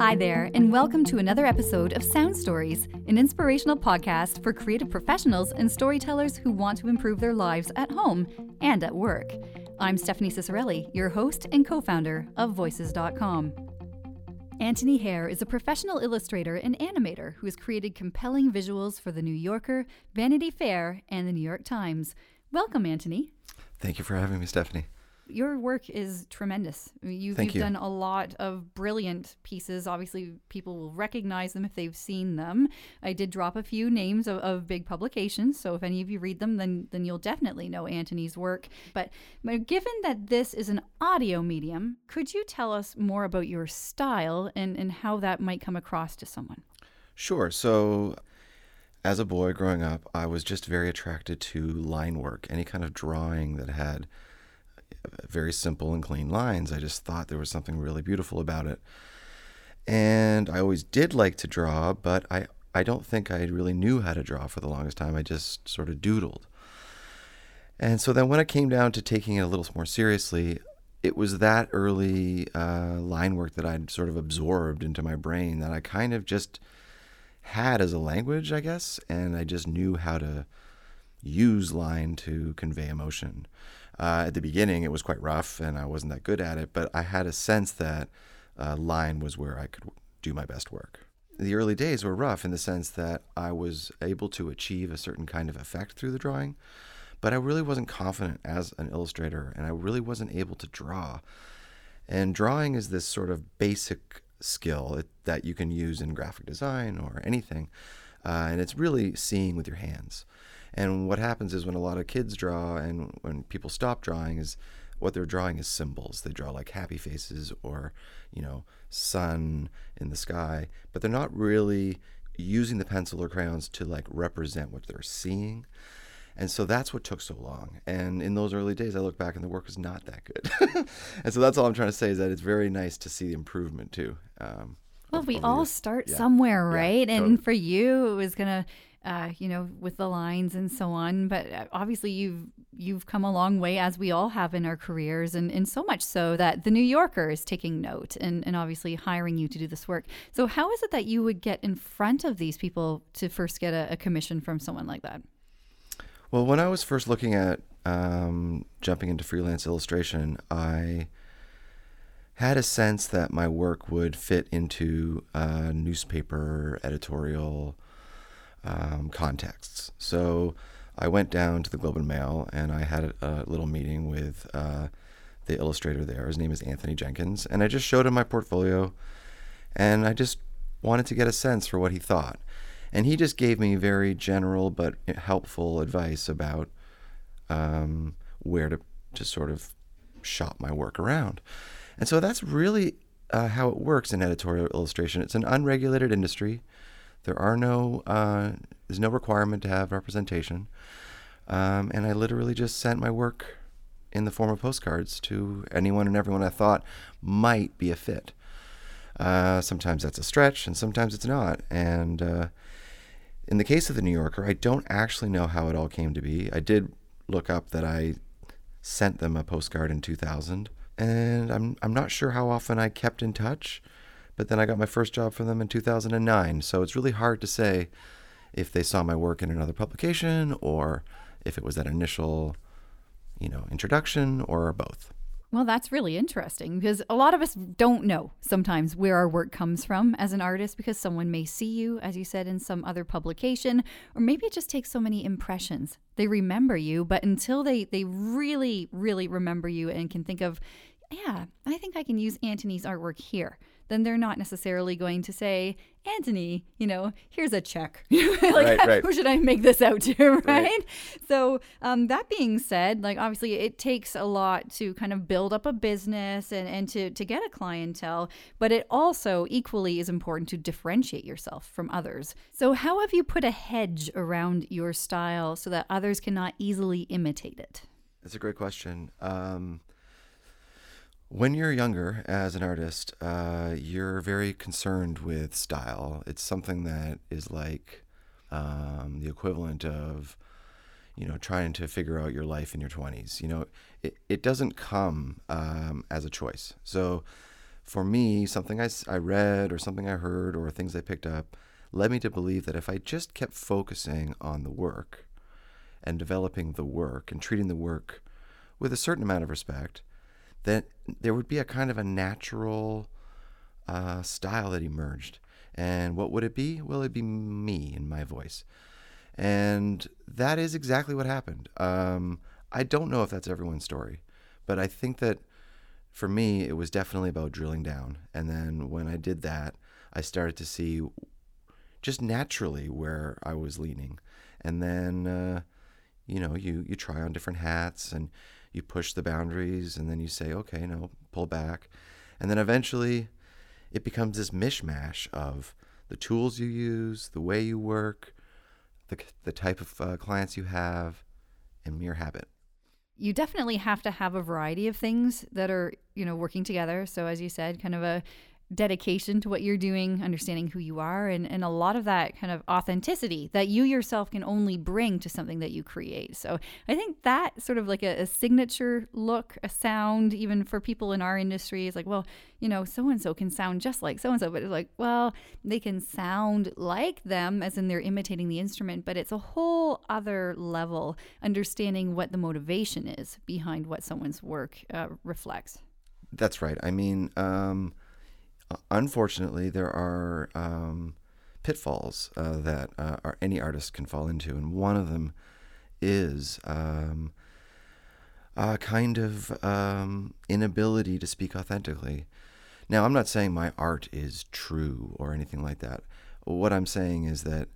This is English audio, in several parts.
Hi there, and welcome to another episode of Sound Stories, an inspirational podcast for creative professionals and storytellers who want to improve their lives at home and at work. I'm Stephanie Ciccarelli, your host and co founder of Voices.com. Antony Hare is a professional illustrator and animator who has created compelling visuals for The New Yorker, Vanity Fair, and The New York Times. Welcome, Antony. Thank you for having me, Stephanie your work is tremendous. You've, you've you. done a lot of brilliant pieces. Obviously, people will recognize them if they've seen them. I did drop a few names of, of big publications, so if any of you read them, then then you'll definitely know Antony's work. But, but given that this is an audio medium, could you tell us more about your style and, and how that might come across to someone? Sure. So, as a boy growing up, I was just very attracted to line work, any kind of drawing that had very simple and clean lines. I just thought there was something really beautiful about it. And I always did like to draw, but I, I don't think I really knew how to draw for the longest time. I just sort of doodled. And so then when it came down to taking it a little more seriously, it was that early uh, line work that I'd sort of absorbed into my brain that I kind of just had as a language, I guess, and I just knew how to use line to convey emotion. Uh, at the beginning, it was quite rough, and I wasn't that good at it. But I had a sense that uh, line was where I could do my best work. The early days were rough in the sense that I was able to achieve a certain kind of effect through the drawing, but I really wasn't confident as an illustrator, and I really wasn't able to draw. And drawing is this sort of basic skill that you can use in graphic design or anything, uh, and it's really seeing with your hands. And what happens is when a lot of kids draw and when people stop drawing is what they're drawing is symbols. They draw like happy faces or, you know, sun in the sky, but they're not really using the pencil or crayons to like represent what they're seeing. And so that's what took so long. And in those early days, I look back and the work was not that good. and so that's all I'm trying to say is that it's very nice to see the improvement too. Um, well, we all start yeah. somewhere, right? Yeah, and totally. for you, it was gonna uh, you know, with the lines and so on. But uh, obviously, you've you've come a long way, as we all have in our careers, and, and so much so that the New Yorker is taking note and, and obviously hiring you to do this work. So, how is it that you would get in front of these people to first get a, a commission from someone like that? Well, when I was first looking at um, jumping into freelance illustration, I had a sense that my work would fit into a newspaper editorial um, contexts. So I went down to the Globe and Mail and I had a, little meeting with uh, the illustrator there. His name is Anthony Jenkins. And I just showed him my portfolio and I just wanted to get a sense for what he thought. And he just gave me very general but helpful advice about um, where to, to sort of shop my work around. And so that's really uh, how it works in editorial illustration. It's an unregulated industry. There are no, uh, there's no requirement to have representation. Um, and I literally just sent my work in the form of postcards to anyone and everyone I thought might be a fit. Uh, sometimes that's a stretch, and sometimes it's not. And uh, in the case of the New Yorker, I don't actually know how it all came to be. I did look up that I sent them a postcard in 2000, and I'm I'm not sure how often I kept in touch. But then I got my first job from them in 2009. So it's really hard to say if they saw my work in another publication or if it was that initial, you know, introduction or both. Well, that's really interesting because a lot of us don't know sometimes where our work comes from as an artist because someone may see you, as you said, in some other publication, or maybe it just takes so many impressions. They remember you, but until they, they really, really remember you and can think of, yeah, I think I can use Antony's artwork here then they're not necessarily going to say, Antony, you know, here's a check. like, right, right. who should I make this out to, right? Right. So, um, that being said, like, obviously, it takes a lot to kind of build up a business and, and to, to get a clientele, but it also equally is important to differentiate yourself from others. So, how have you put a hedge around your style so that others cannot easily imitate it? That's a great question. Um, when you're younger as an artist, uh, you're very concerned with style. It's something that is like um, the equivalent of, you know, trying to figure out your life in your 20s. You know, it, it doesn't come um, as a choice. So for me, something I, I read or something I heard or things I picked up led me to believe that if I just kept focusing on the work and developing the work and treating the work with a certain amount of respect, that there would be a kind of a natural uh, style that emerged. And what would it be? Well, it'd be me and my voice. And that is exactly what happened. Um, I don't know if that's everyone's story, but I think that for me, it was definitely about drilling down. And then when I did that, I started to see just naturally where I was leaning. And then, uh, you know, you, you try on different hats and you push the boundaries and then you say, okay, no, pull back. And then eventually it becomes this mishmash of the tools you use, the way you work, the, the type of uh, clients you have, and mere habit. You definitely have to have a variety of things that are, you know, working together. So as you said, kind of a dedication to what you're doing, understanding who you are, and, and a lot of that kind of authenticity that you yourself can only bring to something that you create. So I think that sort of like a, a signature look, a sound, even for people in our industry, is like, well, you know, so and so can sound just like so and so, but it's like, well, they can sound like them as in they're imitating the instrument, but it's a whole other level understanding what the motivation is behind what someone's work uh, reflects. That's right. I mean, um, unfortunately, there are um, pitfalls uh, that uh, are, any artist can fall into, and one of them is um, a kind of um, inability to speak authentically. Now, I'm not saying my art is true or anything like that. What I'm saying is that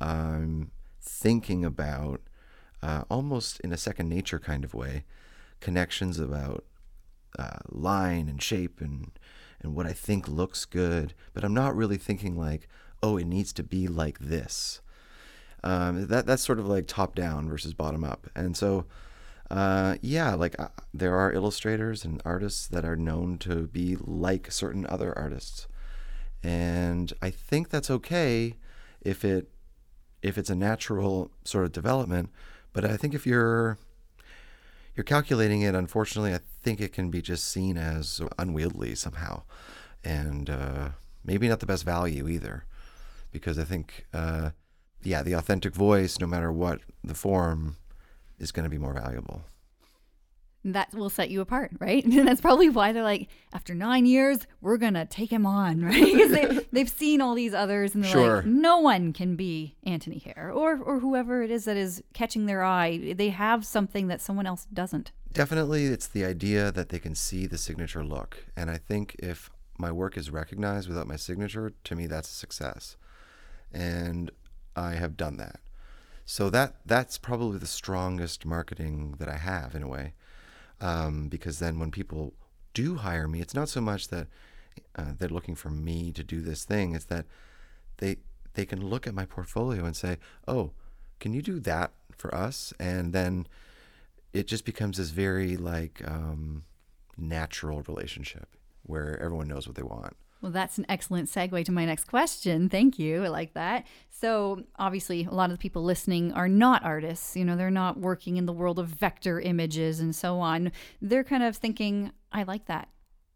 I'm thinking about, uh, almost in a second nature kind of way, connections about uh, line and shape and and what I think looks good, but I'm not really thinking like, oh, it needs to be like this. Um, that that's sort of like top down versus bottom up, and so uh, yeah, like uh, there are illustrators and artists that are known to be like certain other artists, and I think that's okay if it if it's a natural sort of development. But I think if you're you're calculating it, unfortunately, I think it can be just seen as unwieldy somehow, and uh, maybe not the best value either, because I think, uh, yeah, the authentic voice, no matter what the form, is going to be more valuable. That will set you apart, right? And that's probably why they're like, after nine years, we're gonna take him on, right? Because they, they've seen all these others, and they're Sure. like, no one can be Antony Hare, or or whoever it is that is catching their eye. They have something that someone else doesn't. Definitely, it's the idea that they can see the signature look. And I think if my work is recognized without my signature, to me, that's a success. And I have done that. So that that's probably the strongest marketing that I have in a way. Um, because then when people do hire me, it's not so much that uh, they're looking for me to do this thing. It's that they they can look at my portfolio and say, "Oh, can you do that for us?" And then it just becomes this very like um, natural relationship where everyone knows what they want. Well, that's an excellent segue to my next question. Thank you. I like that. So, obviously, a lot of the people listening are not artists. You know, they're not working in the world of vector images and so on. They're kind of thinking, I like that.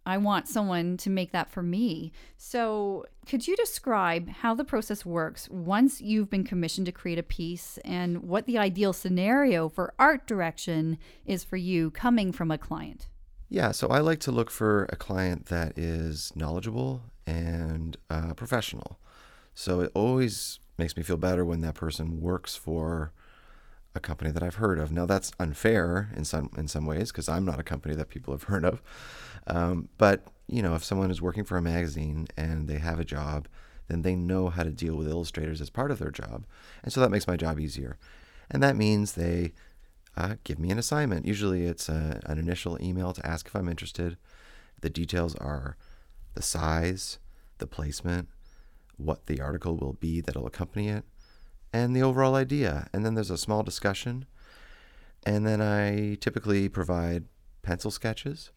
I want someone to make that for me. So, could you describe how the process works once you've been commissioned to create a piece and what the ideal scenario for art direction is for you coming from a client? Yeah, so I like to look for a client that is knowledgeable and uh, professional. So it always makes me feel better when that person works for a company that I've heard of. Now that's unfair in some in some ways because I'm not a company that people have heard of. Um, but you know, if someone is working for a magazine and they have a job, then they know how to deal with illustrators as part of their job, and so that makes my job easier. And that means they uh, give me an assignment. Usually it's a, an initial email to ask if I'm interested. The details are the size, the placement, what the article will be that'll accompany it, and the overall idea. And then there's a small discussion. And then I typically provide pencil sketches.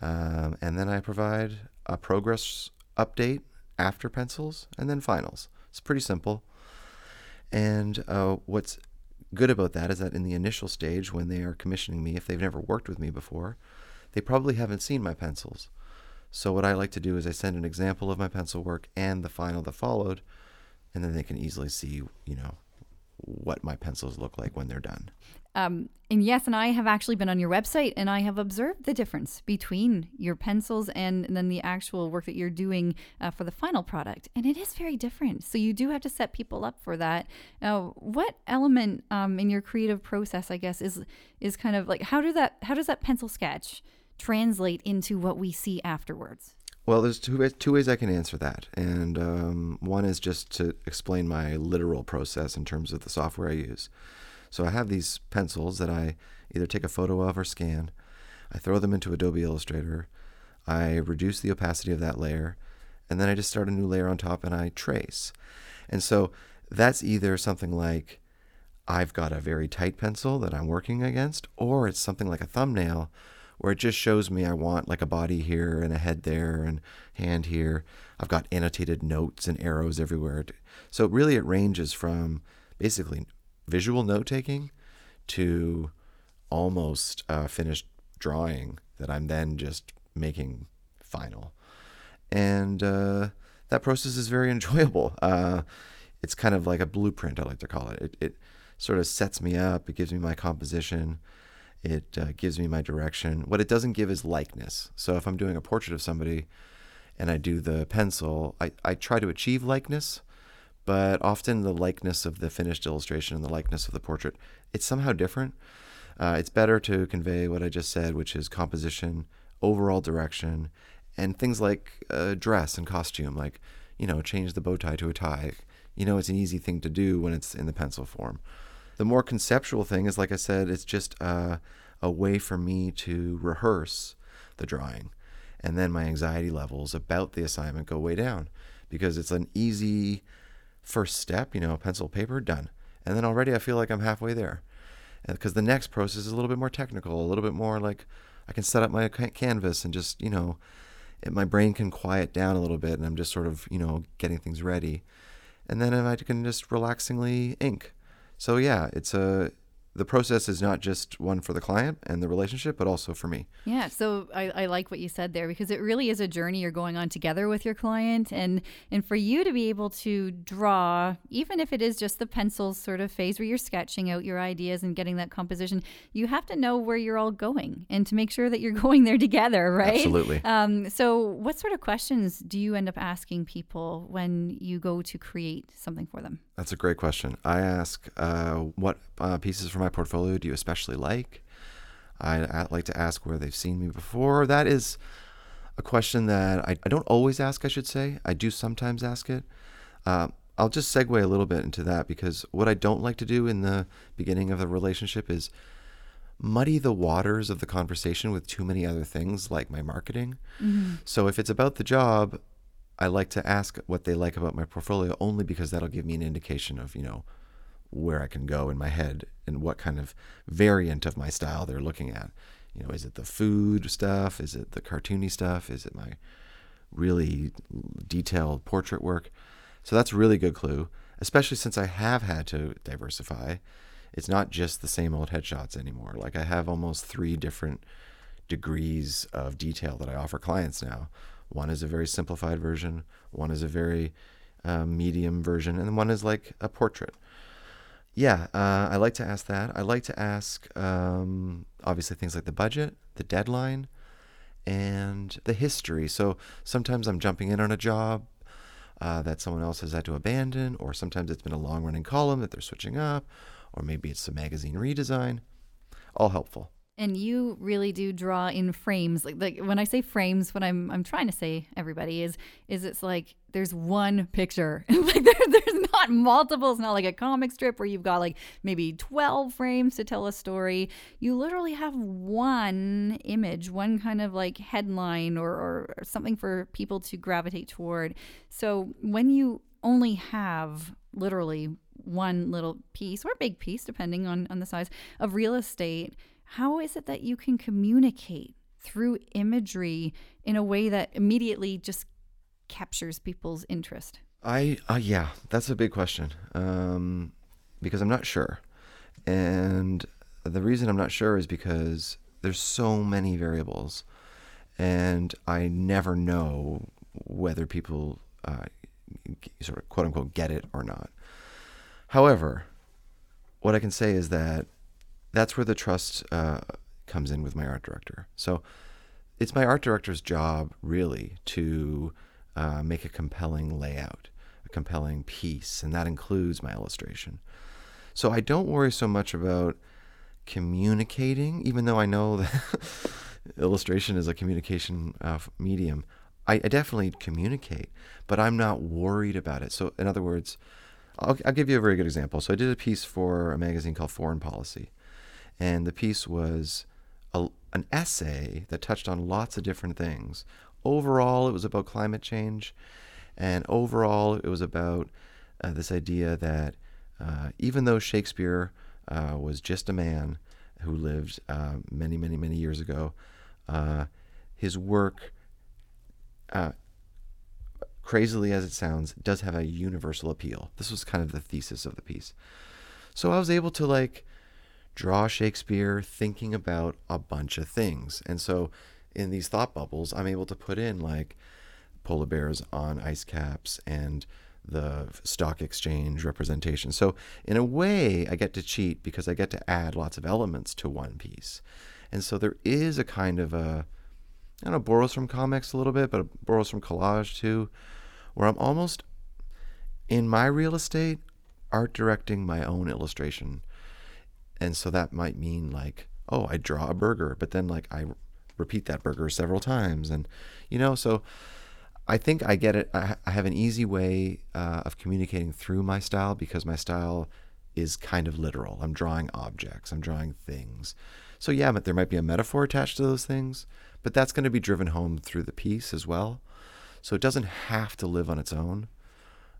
Um, and then I provide a progress update after pencils and then finals. It's pretty simple. And uh, what's good about that is that in the initial stage, when they are commissioning me, if they've never worked with me before, they probably haven't seen my pencils. So what I like to do is I send an example of my pencil work and the final that followed, and then they can easily see, you know, what my pencils look like when they're done. Um, and yes, and I have actually been on your website and I have observed the difference between your pencils and, and then the actual work that you're doing uh, for the final product. And it is very different. So you do have to set people up for that. Now, what element um, in your creative process, I guess, is is kind of like how do that how does that pencil sketch translate into what we see afterwards? Well, there's two ways, two ways I can answer that, and um, one is just to explain my literal process in terms of the software I use. So I have these pencils that I either take a photo of or scan. I throw them into Adobe Illustrator. I reduce the opacity of that layer, and then I just start a new layer on top and I trace. And so that's either something like I've got a very tight pencil that I'm working against, or it's something like a thumbnail where it just shows me I want like a body here and a head there and hand here. I've got annotated notes and arrows everywhere. So really it ranges from basically visual note taking to almost uh, finished drawing that I'm then just making final. And uh, that process is very enjoyable. Uh, it's kind of like a blueprint, I like to call it. It, it sort of sets me up, it gives me my composition it uh, gives me my direction. What it doesn't give is likeness. So if I'm doing a portrait of somebody and I do the pencil, I, I try to achieve likeness, but often the likeness of the finished illustration and the likeness of the portrait, it's somehow different. Uh, it's better to convey what I just said, which is composition, overall direction, and things like uh, dress and costume, like, you know, change the bow tie to a tie. You know, it's an easy thing to do when it's in the pencil form. The more conceptual thing is, like I said, it's just uh, a way for me to rehearse the drawing. And then my anxiety levels about the assignment go way down because it's an easy first step, you know, pencil, paper, done. And then already I feel like I'm halfway there. Uh, because the next process is a little bit more technical, a little bit more like I can set up my canvas and just, you know, it, my brain can quiet down a little bit and I'm just sort of, you know, getting things ready. And then I can just relaxingly ink. So yeah, it's a the process is not just one for the client and the relationship, but also for me. Yeah. So I, I, like what you said there because it really is a journey you're going on together with your client. And, and for you to be able to draw, even if it is just the pencil sort of phase where you're sketching out your ideas and getting that composition, you have to know where you're all going and to make sure that you're going there together, right? Absolutely. Um, so, what sort of questions do you end up asking people when you go to create something for them? That's a great question. I ask, uh, what uh, pieces from my portfolio do you especially like? I, I, like to ask where they've seen me before. That is a question that I, I don't always ask, I should say. I do sometimes ask it. Uh, I'll just segue a little bit into that because what I don't like to do in the beginning of a relationship is muddy the waters of the conversation with too many other things like my marketing. Mm-hmm. So if it's about the job, I like to ask what they like about my portfolio only because that'll give me an indication of, you know, where I can go in my head and what kind of variant of my style they're looking at. You know, is it the food stuff? Is it the cartoony stuff? Is it my really detailed portrait work? So that's a really good clue, especially since I have had to diversify. It's not just the same old headshots anymore. Like I have almost three different degrees of detail that I offer clients now. One is a very simplified version, one is a very uh, medium version, and one is like a portrait. Yeah, uh, I like to ask that. I like to ask, um, obviously, things like the budget, the deadline, and the history. So sometimes I'm jumping in on a job uh, that someone else has had to abandon, or sometimes it's been a long running column that they're switching up, or maybe it's a magazine redesign. All helpful and you really do draw in frames. Like, like when i say frames what i'm i'm trying to say everybody is is it's like there's one picture. Like there, there's not multiple. It's not like a comic strip where you've got like maybe 12 frames to tell a story. You literally have one image one kind of like headline or, or, or something for people to gravitate toward. So when you only have literally one little piece or big piece depending on on the size of real estate how is it that you can communicate through imagery in a way that immediately just captures people's interest? I uh, yeah, that's a big question um, because I'm not sure, and the reason I'm not sure is because there's so many variables, and I never know whether people uh, sort of quote unquote get it or not. However, what I can say is that that's where the trust uh, comes in with my art director. So it's my art director's job, really, to uh, make a compelling layout, a compelling piece, and that includes my illustration. So I don't worry so much about communicating, even though I know that illustration is a communication uh, medium. I, I, definitely communicate, but I'm not worried about it. So, in other words, I'll, I'll give you a very good example. So, I did a piece for a magazine called Foreign Policy, and the piece was a, an essay that touched on lots of different things. Overall, it was about climate change, and overall, it was about uh, this idea that uh, even though Shakespeare uh, was just a man who lived uh, many, many, many years ago, uh, his work, uh, crazily as it sounds, does have a universal appeal. This was kind of the thesis of the piece. So I was able to like draw Shakespeare thinking about a bunch of things. And so in these thought bubbles, I'm able to put in like polar bears on ice caps and the stock exchange representation. So in a way, I get to cheat because I get to add lots of elements to one piece. And so there is a kind of a, I don't know, borrows from comics a little bit, but borrows from collage too, where I'm almost in my real estate art directing my own illustration and so that might mean like, oh, I draw a burger, but then like I repeat that burger several times. And, you know, so I think I get it. I, I have an easy way uh, of communicating through my style because my style is kind of literal. I'm drawing objects, I'm drawing things. So, yeah, but there might be a metaphor attached to those things, but that's going to be driven home through the piece as well. So, it doesn't have to live on its own.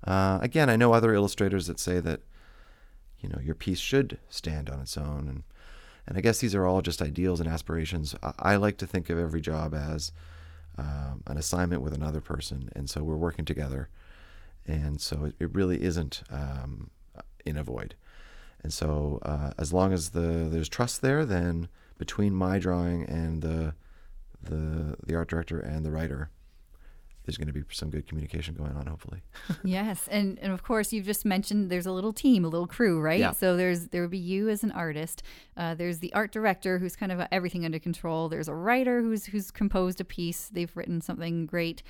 Uh, again, I know other illustrators that say that you know your piece should stand on its own and and I guess these are all just ideals and aspirations. I, I like to think of every job as um, an assignment with another person, and so we're working together, and so it, it really isn't um, in a void. And so uh, as long as the there's trust there, then between my drawing and the the the art director and the writer, there's going to be some good communication going on, hopefully. yes, and and of course you've just mentioned there's a little team, a little crew, right? Yeah. So there's there would be you as an artist. Uh, there's the art director who's kind of everything under control. There's a writer who's who's composed a piece. They've written something great.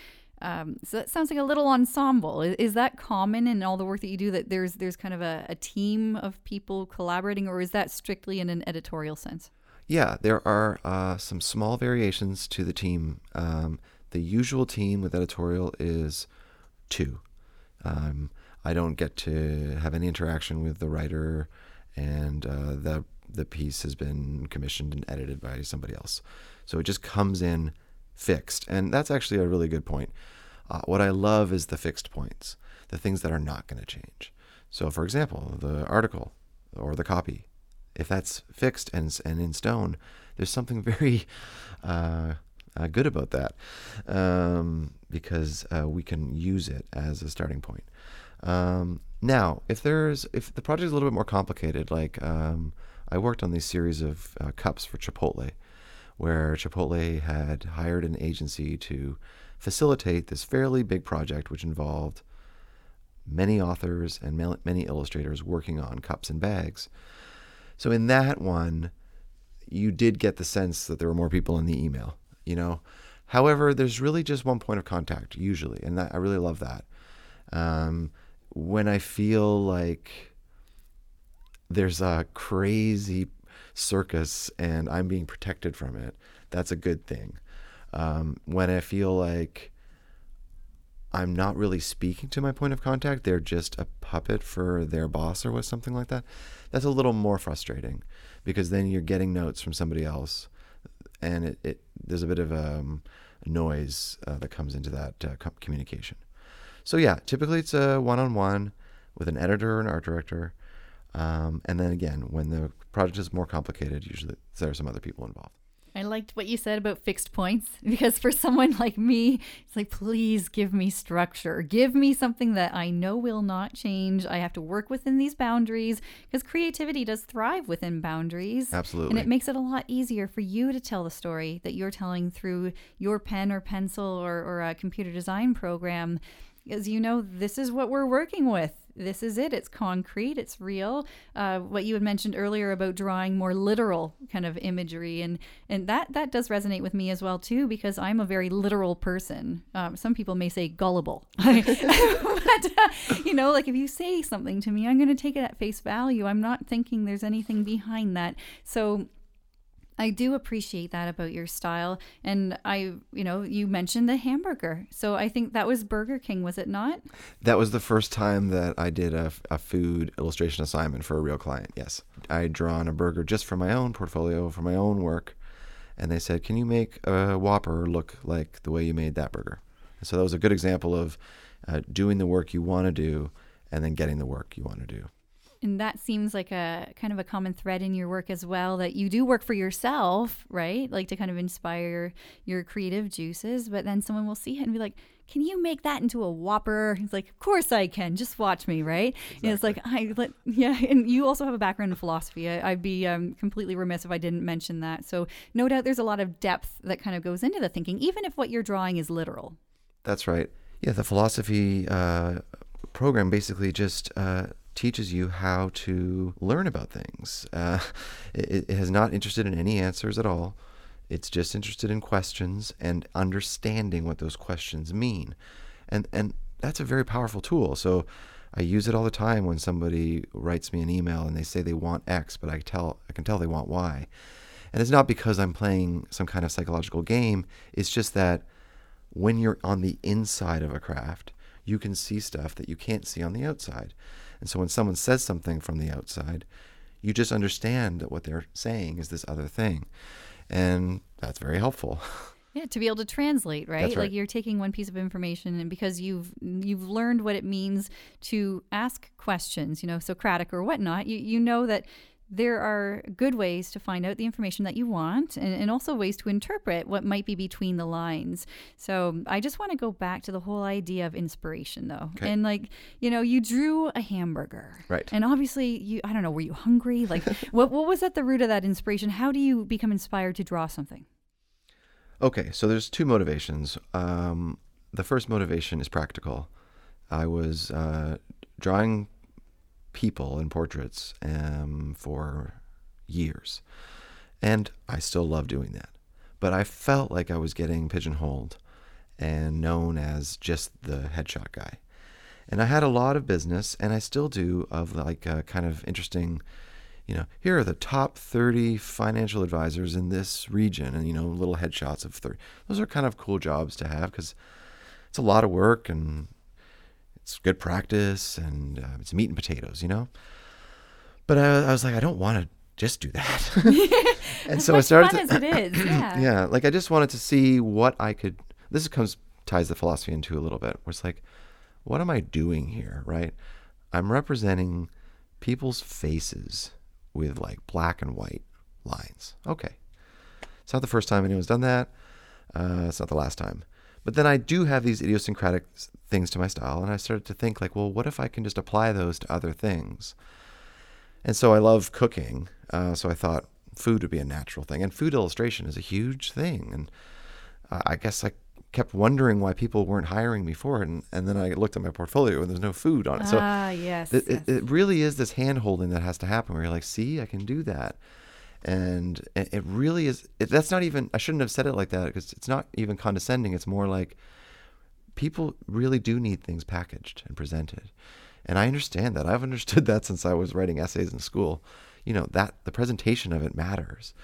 Um, so that sounds like a little ensemble. Is, is, that common in all the work that you do? That there's there's kind of a, a team of people collaborating, or is that strictly in an editorial sense? Yeah, there are uh, some small variations to the team. Um, the usual team with editorial is two. Um, I don't get to have any interaction with the writer, and uh, the the piece has been commissioned and edited by somebody else. So it just comes in fixed, and that's actually a really good point. Uh, what I love is the fixed points, the things that are not going to change. So, for example, the article or the copy, if that's fixed and and in stone, there's something very uh, uh, good about that um, because uh, we can use it as a starting point. Um, now, if there's if the project is a little bit more complicated, like um, I worked on these series of uh, cups for Chipotle, where Chipotle had hired an agency to facilitate this fairly big project, which involved many authors and many illustrators working on cups and bags. So in that one, you did get the sense that there were more people in the email you know. However, there's really just one point of contact usually, and that, I really love that. Um, when I feel like there's a crazy circus and I'm being protected from it, that's a good thing. Um, when I feel like I'm not really speaking to my point of contact, they're just a puppet for their boss or what something like that, that's a little more frustrating because then you're getting notes from somebody else and it, it there's a bit of um, noise uh, that comes into that uh, communication. So yeah, typically it's a one-on-one with an editor or an art director, um, and then again, when the project is more complicated, usually there are some other people involved. I liked what you said about fixed points because for someone like me, it's like, please give me structure. Give me something that I know will not change. I have to work within these boundaries because creativity does thrive within boundaries. Absolutely. And it makes it a lot easier for you to tell the story that you're telling through your pen or pencil or, or a computer design program. As you know, this is what we're working with this is it. It's concrete. It's real. Uh, what you had mentioned earlier about drawing more literal kind of imagery, and and that that does resonate with me as well too, because I'm a very literal person. Um, some people may say gullible, but uh, you know, like if you say something to me, I'm going to take it at face value. I'm not thinking there's anything behind that. So I do appreciate that about your style. And I, you know, you mentioned the hamburger. So I think that was Burger King, was it not? That was the first time that I did a, a food illustration assignment for a real client. Yes. I had drawn a burger just for my own portfolio, for my own work. And they said, Can you make a Whopper look like the way you made that burger? And so that was a good example of uh, doing the work you want to do and then getting the work you want to do. And that seems like a kind of a common thread in your work as well that you do work for yourself, right? Like to kind of inspire your creative juices, but then someone will see it and be like, "Can you make that into a whopper?" He's like, "Of course I can. Just watch me, right?" Exactly. And it's like, I let yeah, and you also have a background in philosophy. I, would be um, completely remiss if I didn't mention that. So, no doubt there's a lot of depth that kind of goes into the thinking, even if what you're drawing is literal. That's right. Yeah, the philosophy uh, program basically just uh, teaches you how to learn about things. Uh, it, has not interested in any answers at all. It's just interested in questions and understanding what those questions mean. And and that's a very powerful tool. So I use it all the time when somebody writes me an email and they say they want X, but I tell I can tell they want Y. And it's not because I'm playing some kind of psychological game. It's just that when you're on the inside of a craft, you can see stuff that you can't see on the outside. And so when someone says something from the outside, you just understand that what they're saying is this other thing. And that's very helpful. Yeah, to be able to translate, right? right? Like you're taking one piece of information and because you've you've learned what it means to ask questions, you know, Socratic or whatnot, you you know that there are good ways to find out the information that you want and, and, also ways to interpret what might be between the lines. So I just want to go back to the whole idea of inspiration though. Okay. And like, you know, you drew a hamburger. Right. And obviously you I don't know, were you hungry? Like what what was at the root of that inspiration? How do you become inspired to draw something? Okay, so there's two motivations. Um, the first motivation is practical. I was uh, drawing people and portraits um, for years. And I still love doing that. But I felt like I was getting pigeonholed and known as just the headshot guy. And I had a lot of business, and I still do, of like kind of interesting, you know, here are the top 30 financial advisors in this region, and, you know, little headshots of 30. Those are kind of cool jobs to have because it's a lot of work and it's good practice and uh, it's meat and potatoes, you know. But I, I was like, I don't want to just do that. and so I started. To, as it is, yeah. yeah, like I just wanted to see what I could. This comes ties the philosophy into a little bit. Where it's like, what am I doing here? Right? I'm representing people's faces with like black and white lines. Okay, it's not the first time anyone's done that. Uh, it's not the last time. But then I do have these idiosyncratic things to my style, and I started to think like, well, what if I can just apply those to other things? And so I love cooking, uh, so I thought food would be a natural thing, and food illustration is a huge thing. And I guess I kept wondering why people weren't hiring me for it, and, and then I looked at my portfolio and there's no food on it. So ah, yes, it, yes. It, it really is this hand holding that has to happen, where you're like, see, I can do that and it really is it, that's not even i shouldn't have said it like that because it's not even condescending. It's more like people really do need things packaged and presented. And i understand that. I've understood that since i was writing essays in school. You know that the presentation of it matters.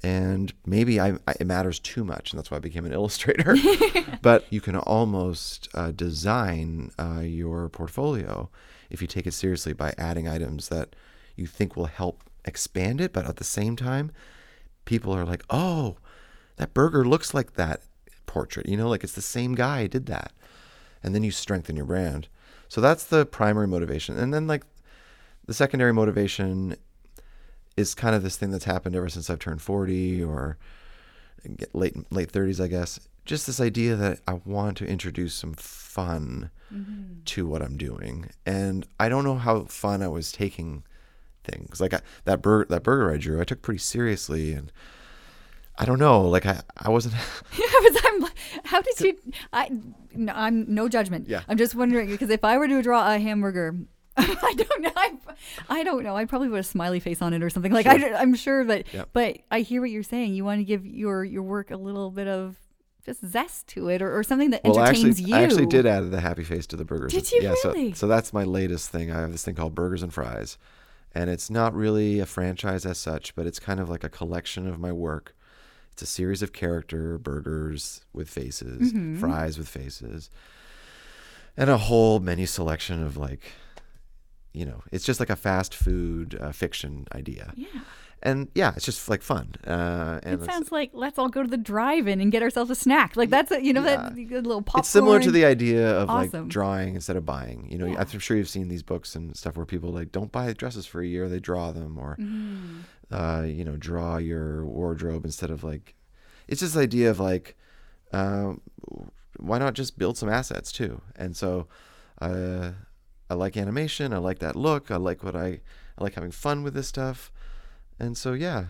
And maybe I, I, it matters too much, and that's why I became an illustrator. but you can almost uh, design uh, your portfolio if you take it seriously by adding items that you think will help expand it, but at the same time, people are like, oh, that burger looks like that portrait. You know, like it's the same guy did that. And then you strengthen your brand. So that's the primary motivation. And then, like, the secondary motivation is kind of this thing that's happened ever since I've turned 40 or late late 30s, I guess. Just this idea that I want to introduce some fun Mm-hmm. to what I'm doing, and I don't know how fun I was taking things. Like I, that burger, that burger I drew, I took pretty seriously, and I don't know. Like I, I wasn't. But I'm how did you? I, no, I'm no judgment. Yeah. I'm just wondering because if I were to draw a hamburger, I don't know. I, I don't know. I probably put a smiley face on it or something. Like I, am sure, but but I hear what you're saying. You want to give your your work a little bit of just zest to it, or, or something that Well, I entertains actually, you. I actually did add the happy face to the burgers. Did you yeah, really? So, so that's my latest thing. I have this thing called Burgers and Fries, and it's not really a franchise as such, but it's kind of like a collection of my work. It's a series of character burgers with faces, Mm-hmm. fries with faces, and a whole menu selection of like, you know, it's just like a fast food uh, fiction idea. Yeah. And yeah, it's just like fun. Uh, and It sounds like let's all go to the drive-in and get ourselves a snack. Like that's a, you know Yeah. that little popcorn. it's similar to the idea of Awesome. like drawing instead of buying. You know, Yeah. I'm sure you've seen these books and stuff where people like don't buy dresses for a year, they draw them, or Mm-hmm. uh, you know, draw your wardrobe instead of like. It's this idea of like, um, why not just build some assets too? And so, uh, I like animation. I like that look. I like what I, I like having fun with this stuff, and so yeah,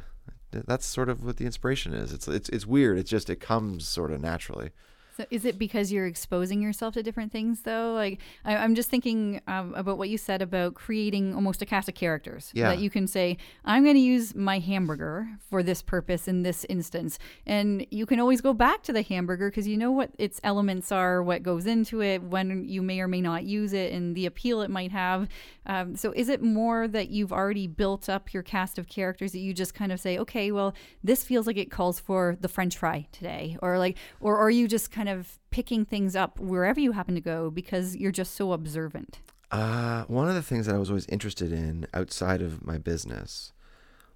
that's sort of what the inspiration is. It's it's it's weird. It's just it comes sort of naturally. So is it because you're exposing yourself to different things though? Like I, I'm just thinking um, about what you said about creating almost a cast of characters Yeah. that you can say, I'm going to use my hamburger for this purpose in this instance, and you can always go back to the hamburger because you know what its elements are, what goes into it, when you may or may not use it, and the appeal it might have. Um, so is it more that you've already built up your cast of characters that you just kind of say, okay, well, this feels like it calls for the French fry today, or like, or are you just kind of picking things up wherever you happen to go because you're just so observant? Uh, one of the things that I was always interested in outside of my business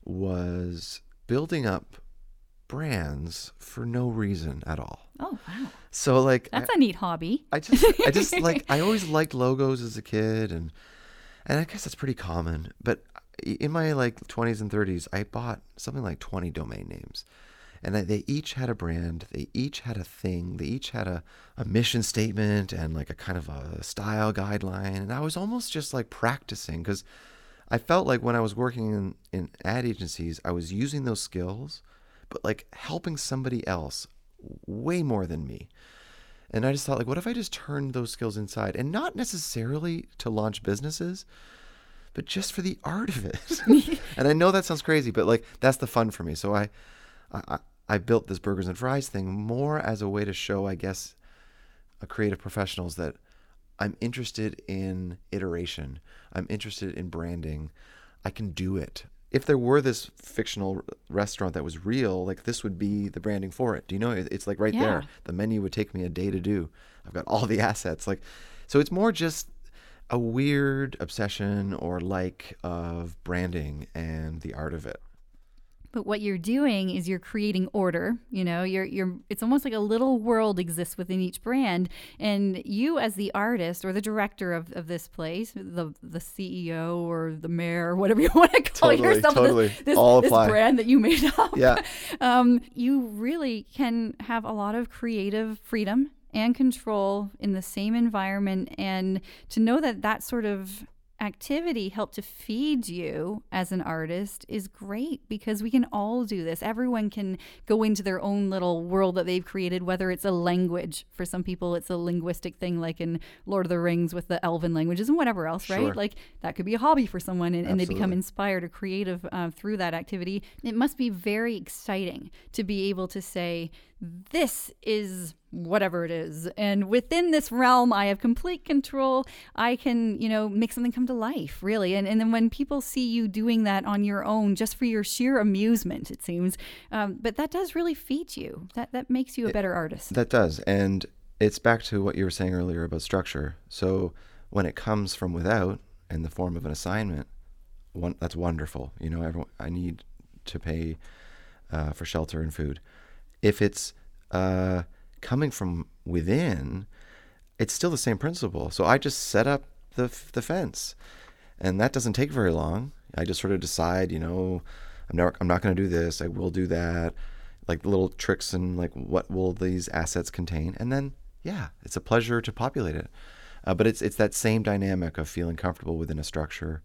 was building up brands for no reason at all. Oh wow, So like that's a neat hobby. I just I just like I always liked logos as a kid and and I guess that's pretty common. But in my like 20s and 30s, I bought something like 20 domain names. And they- they each had a brand, they each had a thing, they each had a, a mission statement and like a kind of a style guideline. And I was almost just like practicing because I felt like when I was working in, in ad agencies, I was using those skills, but like helping somebody else way more than me. And I just thought, like, what if I just turned those skills inside and not necessarily to launch businesses, but just for the art of it? and I know that sounds crazy, but like, that's the fun for me. So I, I, I- built this burgers and fries thing more as a way to show, I guess, a creative professionals that I'm interested in iteration. I'm interested in branding. I can do it. If there were this fictional restaurant that was real, like this would be the branding for it. Do you know? It's like right Yeah. there. The menu would take me a day to do. I've got all the assets. Like, so it's more just a weird obsession or like of branding and the art of it. But what you're doing is you're creating order. You know, you're you're. It's almost like a little world exists within each brand, and you as the artist or the director of, of this place, the the CEO or the mayor or whatever you want to call Totally, yourself, totally. this, this, All this apply. brand that you made up. Yeah. um, you really can have a lot of creative freedom and control in the same environment and to know that that sort of activity help to feed you as an artist is great because we can all do this everyone can go into their own little world that they've created whether it's a language for some people it's a linguistic thing like in lord of the rings with the elven languages and whatever else Sure. right like that could be a hobby for someone and, and they become inspired or creative uh, through that activity. It must be very exciting to be able to say, this is whatever it is. And within this realm, I have complete control. I can, you know, make something come to life, really. And, and then when people see you doing that on your own, just for your sheer amusement, it seems, um, but that does really feed you. That, that makes you a better artist. That does. And it's back to what you were saying earlier about structure. So when it comes from without in the form of an assignment, one, that's wonderful. You know, everyone, I need to pay uh, for shelter and food. If it's uh, coming from within, it's still the same principle. So I just set up the, the fence. And that doesn't take very long. I just sort of decide, you know, I'm not, I'm not going to do this. I will do that. like little tricks and like what will these assets contain, and then yeah, it's a pleasure to populate it. Uh, but it's it's that same dynamic of feeling comfortable within a structure,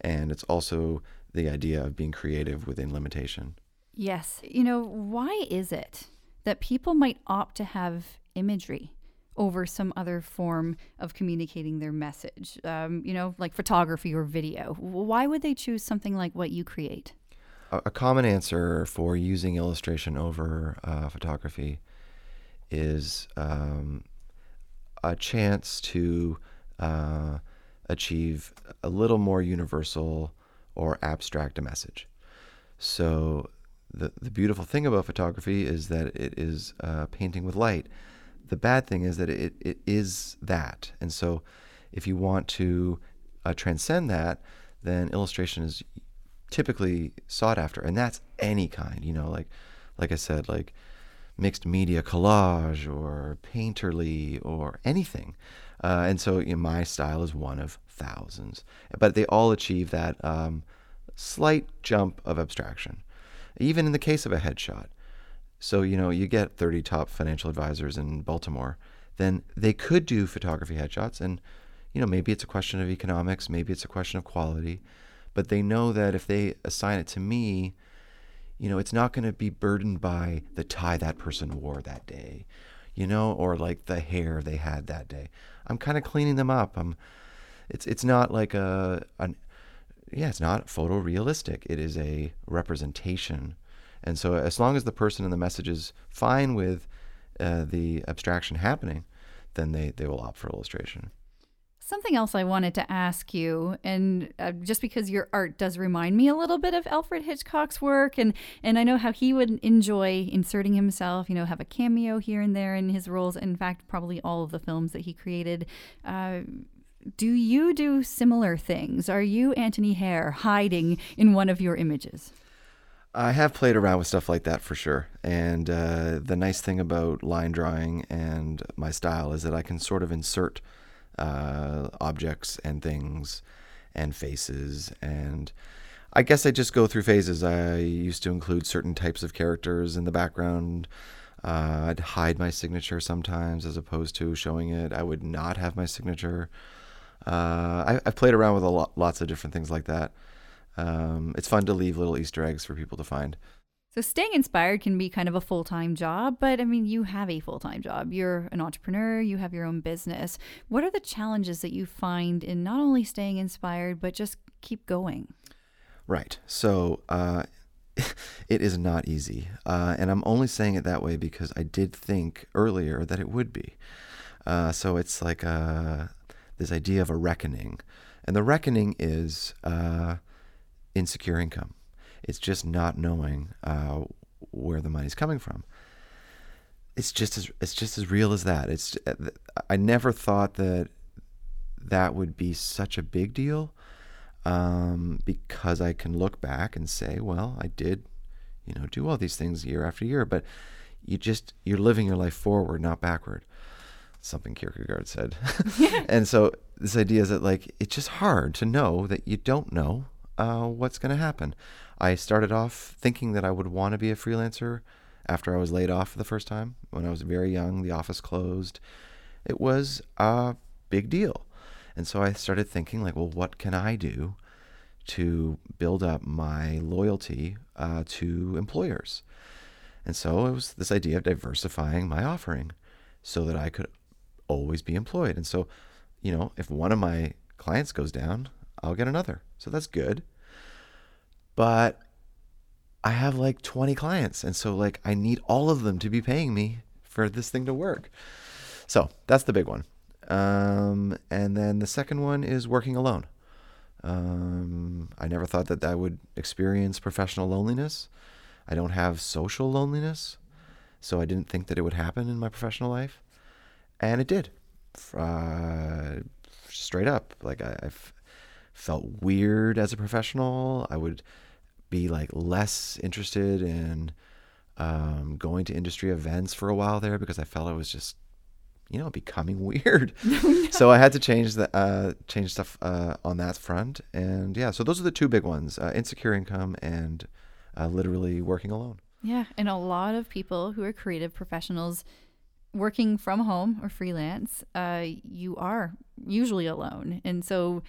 and it's also the idea of being creative within limitation. Yes. You know, why is it that people might opt to have imagery over some other form of communicating their message? Um, you know, like photography or video. Why would they choose something like what you create? A, a common answer for using illustration over uh, photography is um, a chance to uh, achieve a little more universal or abstract a message. So the the beautiful thing about photography is that it is uh, painting with light. The bad thing is that it, it is that, and so if you want to uh, transcend that, then illustration is typically sought after, and that's any kind. You know, like like I said, like mixed media collage or painterly or anything. Uh, and so you know, my style is one of thousands, but they all achieve that um, slight jump of abstraction, even in the case of a headshot. So, you know, you get 30 top financial advisors in Baltimore, then they could do photography headshots. And, you know, maybe it's a question of economics, maybe it's a question of quality, but they know that if they assign it to me, you know, it's not going to be burdened by the tie that person wore that day, you know, or like the hair they had that day. I'm kind of cleaning them up. I'm, it's it's not like a an, yeah, it's not photorealistic. It is a representation, and so as long as the person in the message is fine with uh, the abstraction happening, then they they will opt for illustration. Something else I wanted to ask you, and uh, just because your art does remind me a little bit of Alfred Hitchcock's work, and and I know how he would enjoy inserting himself, you know, have a cameo here and there in his roles. In fact, probably all of the films that he created. Uh, do you do similar things? Are you Antony Hare hiding in one of your images? I have played around with stuff like that for sure. And uh, the nice thing about line drawing and my style is that I can sort of insert uh, objects and things and faces. And I guess I just go through phases. I used to include certain types of characters in the background. Uh, I'd hide my signature sometimes as opposed to showing it. I would not have my signature. Uh, I, have played around with a lot, lots of different things like that. Um, it's fun to leave little Easter eggs for people to find. So staying inspired can be kind of a full-time job, but I mean, you have a full-time job. You're an entrepreneur, you have your own business. What are the challenges that you find in not only staying inspired, but just keep going? Right. So, uh, it is not easy. Uh, and I'm only saying it that way because I did think earlier that it would be. Uh, so it's like uh, this idea of a reckoning. And the reckoning is uh, insecure income. It's just not knowing uh, where the money's coming from. It's just as it's just as real as that. It's I never thought that that would be such a big deal um, because I can look back and say, well, I did, you know, do all these things year after year, but you just you're living your life forward, not backward. Something Kierkegaard said. and so this idea is that like it's just hard to know that you don't know uh, what's going to happen. I started off thinking that I would want to be a freelancer after I was laid off for the first time. When I was very young, the office closed. It was a big deal. And so I started thinking, like, well, what can I do to build up my loyalty uh, to employers? And so it was this idea of diversifying my offering so that I could always be employed. And so, you know, if one of my clients goes down, I'll get another. So that's good but I have like 20 clients. And so, like, I need all of them to be paying me for this thing to work. So, that's the big one. Um, and then the second one is working alone. Um, I never thought that I would experience professional loneliness. I don't have social loneliness. So, I didn't think that it would happen in my professional life. And it did. Uh, straight up. Like, I, I felt weird as a professional. I would be like less interested in um, going to industry events for a while there because I felt it was just you know becoming weird. so I had to change the uh, change stuff uh, on that front, and yeah, so those are the two big ones: uh, insecure income and uh, literally working alone. Yeah, and a lot of people who are creative professionals working from home or freelance, uh, you are usually alone. And so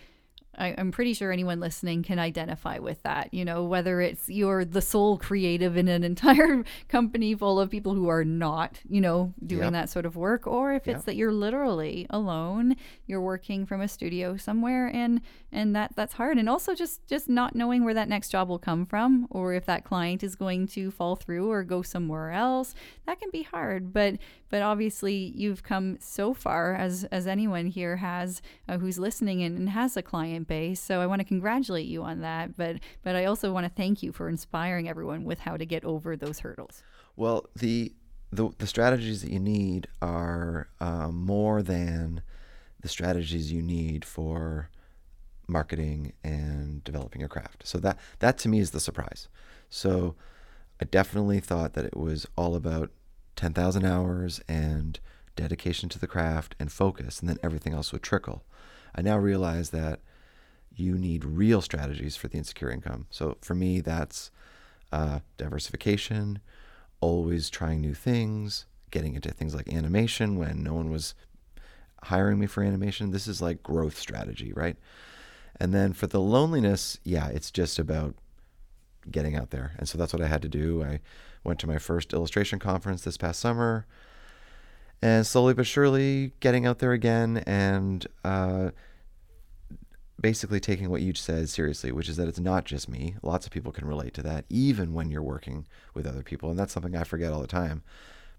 I, am pretty sure anyone listening can identify with that. You know, whether it's you're the sole creative in an entire company full of people who are not, you know, doing yep. that sort of work, or if it's yep. that you're literally alone, you're working from a studio somewhere, and and that that's hard. And also just just not knowing where that next job will come from, or if that client is going to fall through or go somewhere else, that can be hard. But but obviously you've come so far as as anyone here has uh, who's listening and, and has a client base. So I want to congratulate you on that. But but I also want to thank you for inspiring everyone with how to get over those hurdles. Well, the the, the strategies that you need are uh, more than the strategies you need for marketing and developing your craft. So that that to me is the surprise. So I definitely thought that it was all about 10,000 hours and dedication to the craft and focus, and then everything else would trickle. I now realize that you need real strategies for the insecure income. So for me, that's uh, diversification, always trying new things, getting into things like animation when no one was hiring me for animation. This is like growth strategy, right? And then for the loneliness, yeah, it's just about getting out there. And so that's what I had to do. I went to my first illustration conference this past summer and slowly but surely getting out there again and uh, basically taking what you said seriously, which is that it's not just me. Lots of people can relate to that, even when you're working with other people. And that's something I forget all the time.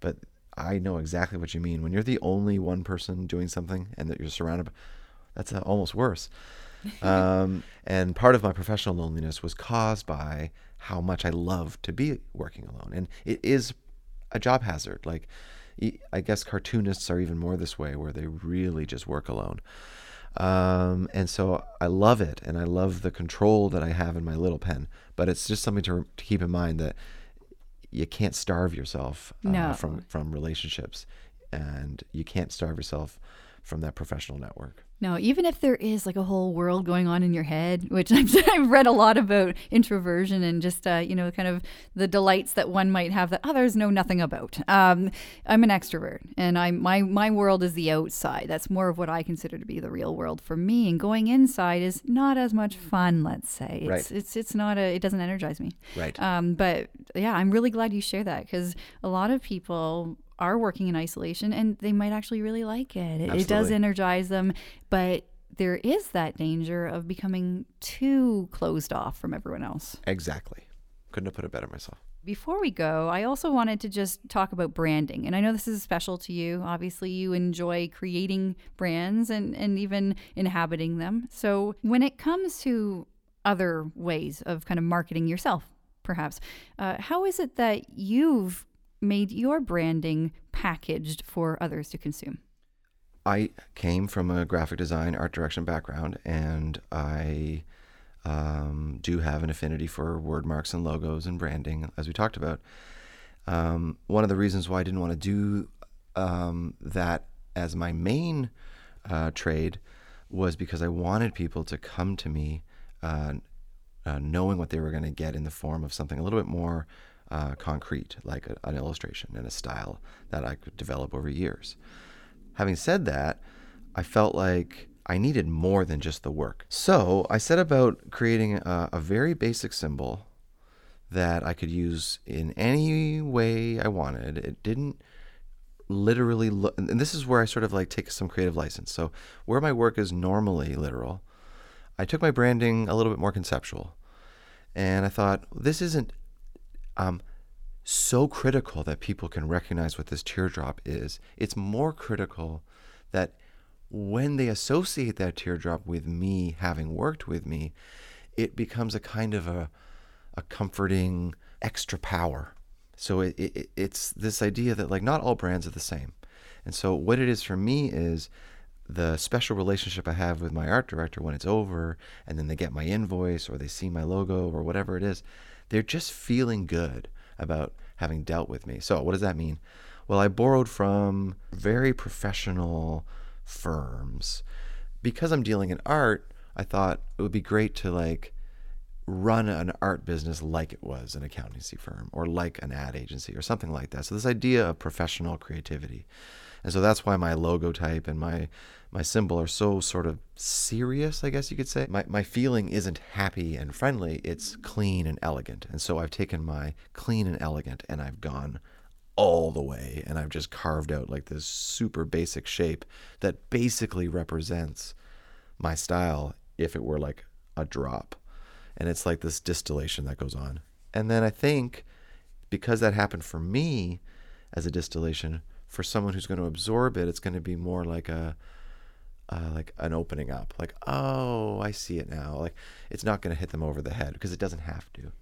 But I know exactly what you mean. When you're the only one person doing something and that you're surrounded, by, that's almost worse. um, and part of my professional loneliness was caused by how much I love to be working alone. And it is a job hazard. Like, I guess cartoonists are even more this way, where they really just work alone. Um, and so I love it, and I love the control that I have in my little pen. But it's just something to, to keep in mind that you can't starve yourself uh, no. from from relationships, and you can't starve yourself from that professional network. No, even if there is like a whole world going on in your head, which I've, I've read a lot about introversion and just, uh, you know, kind of the delights that one might have that others know nothing about. Um, I'm an extrovert and I'm, my, my world is the outside. That's more of what I consider to be the real world for me. And going inside is not as much fun, let's say. It's, right. it's, it's not a, it doesn't energize me. Right. Um, but yeah, I'm really glad you share that because a lot of people are working in isolation and they might actually really like it. It, it, does energize them, but there is that danger of becoming too closed off from everyone else. Exactly. Couldn't have put it better myself. Before we go, I also wanted to just talk about branding. And I know this is special to you. Obviously, you enjoy creating brands and, and even inhabiting them. So, when it comes to other ways of kind of marketing yourself, perhaps, uh, how is it that you've made your branding packaged for others to consume? I came from a graphic design, art direction background, and I um, do have an affinity for word marks and logos and branding, as we talked about. Um, one of the reasons why I didn't want to do um, that as my main uh, trade was because I wanted people to come to me uh, uh, knowing what they were going to get in the form of something a little bit more uh, concrete, like a, an illustration and a style that I could develop over years. Having said that, I felt like I needed more than just the work. So I set about creating a, a very basic symbol that I could use in any way I wanted. It didn't literally look, and this is where I sort of like take some creative license. So where my work is normally literal, I took my branding a little bit more conceptual. And I thought, this isn't um, so critical that people can recognize what this teardrop is. It's more critical that when they associate that teardrop with me having worked with me, it becomes a kind of a, a comforting extra power. So it, it, it's this idea that like not all brands are the same. And so what it is for me is the special relationship I have with my art director when it's over and then they get my invoice or they see my logo or whatever it is they're just feeling good about having dealt with me. So, what does that mean? Well, I borrowed from very professional firms. Because I'm dealing in art, I thought it would be great to like run an art business like it was an accountancy firm or like an ad agency or something like that. So this idea of professional creativity. And so that's why my logo type and my my symbol are so sort of serious, I guess you could say. My my feeling isn't happy and friendly, it's clean and elegant. And so I've taken my clean and elegant and I've gone all the way and I've just carved out like this super basic shape that basically represents my style if it were like a drop. And it's like this distillation that goes on. And then I think because that happened for me as a distillation, for someone who's going to absorb it, it's going to be more like a uh, like an opening up. Like, oh, I see it now. Like it's not going to hit them over the head because it doesn't have to.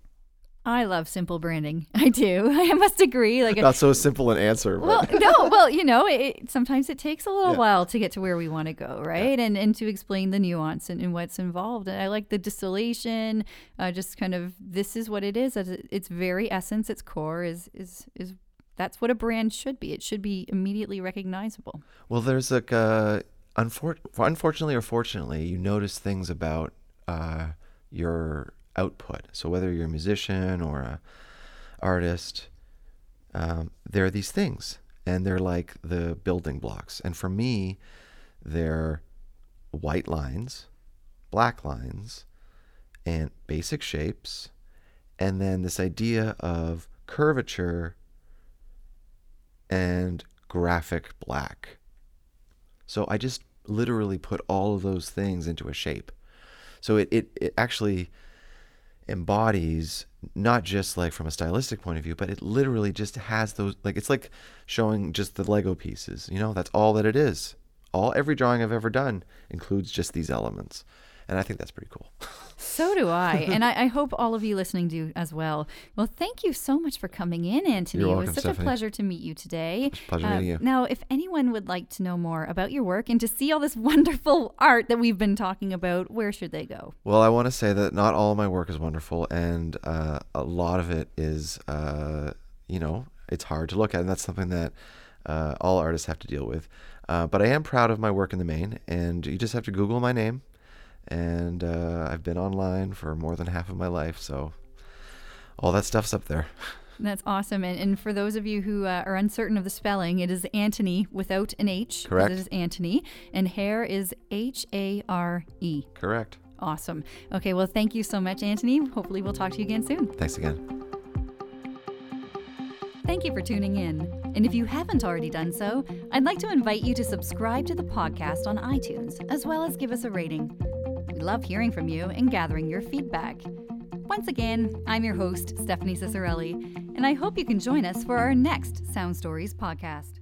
I love simple branding. I do. I must agree. Like it's not so simple an answer. But. Well, no. Well, you know, it, sometimes it takes a little yeah. while to get to where we want to go, right? Yeah. And and to explain the nuance and, and, what's involved. And I like the distillation. Uh, just kind of this is what it is. Its very essence, its core is is is that's what a brand should be. It should be immediately recognizable. Well, there's like unfor- unfortunately or fortunately, you notice things about uh, your output. So whether you're a musician or a artist, um, there are these things, and they're like the building blocks. And for me, they're white lines, black lines, and basic shapes, and then this idea of curvature and graphic black. So I just literally put all of those things into a shape. So it, it, it actually embodies not just like from a stylistic point of view, but it literally just has those like it's like showing just the Lego pieces. You know, that's all that it is. All every drawing I've ever done includes just these elements. And I think that's pretty cool. So do I. and I, I, hope all of you listening do as well. Well, thank you so much for coming in, Antony. Welcome, it was such Stephanie. a pleasure to meet you today. pleasure uh, meeting you. Now, if anyone would like to know more about your work and to see all this wonderful art that we've been talking about, where should they go? Well, I want to say that not all of my work is wonderful, and uh, a lot of it is, uh, you know, it's hard to look at, and that's something that uh, all artists have to deal with. Uh, but I am proud of my work in the main, and you just have to Google my name and uh, I've been online for more than half of my life, so all that stuff's up there. That's awesome. And, and for those of you who uh, are uncertain of the spelling, it is Antony without an H. Correct. It is Antony. And Hare is H A R E. Correct. Awesome. Okay, well, thank you so much, Antony. Hopefully, we'll talk to you again soon. Thanks again. Thank you for tuning in. And if you haven't already done so, I'd like to invite you to subscribe to the podcast on iTunes, as well as give us a rating. Love hearing from you and gathering your feedback. Once again, I'm your host, Stephanie Ciccarelli, and I hope you can join us for our next Sound Stories podcast.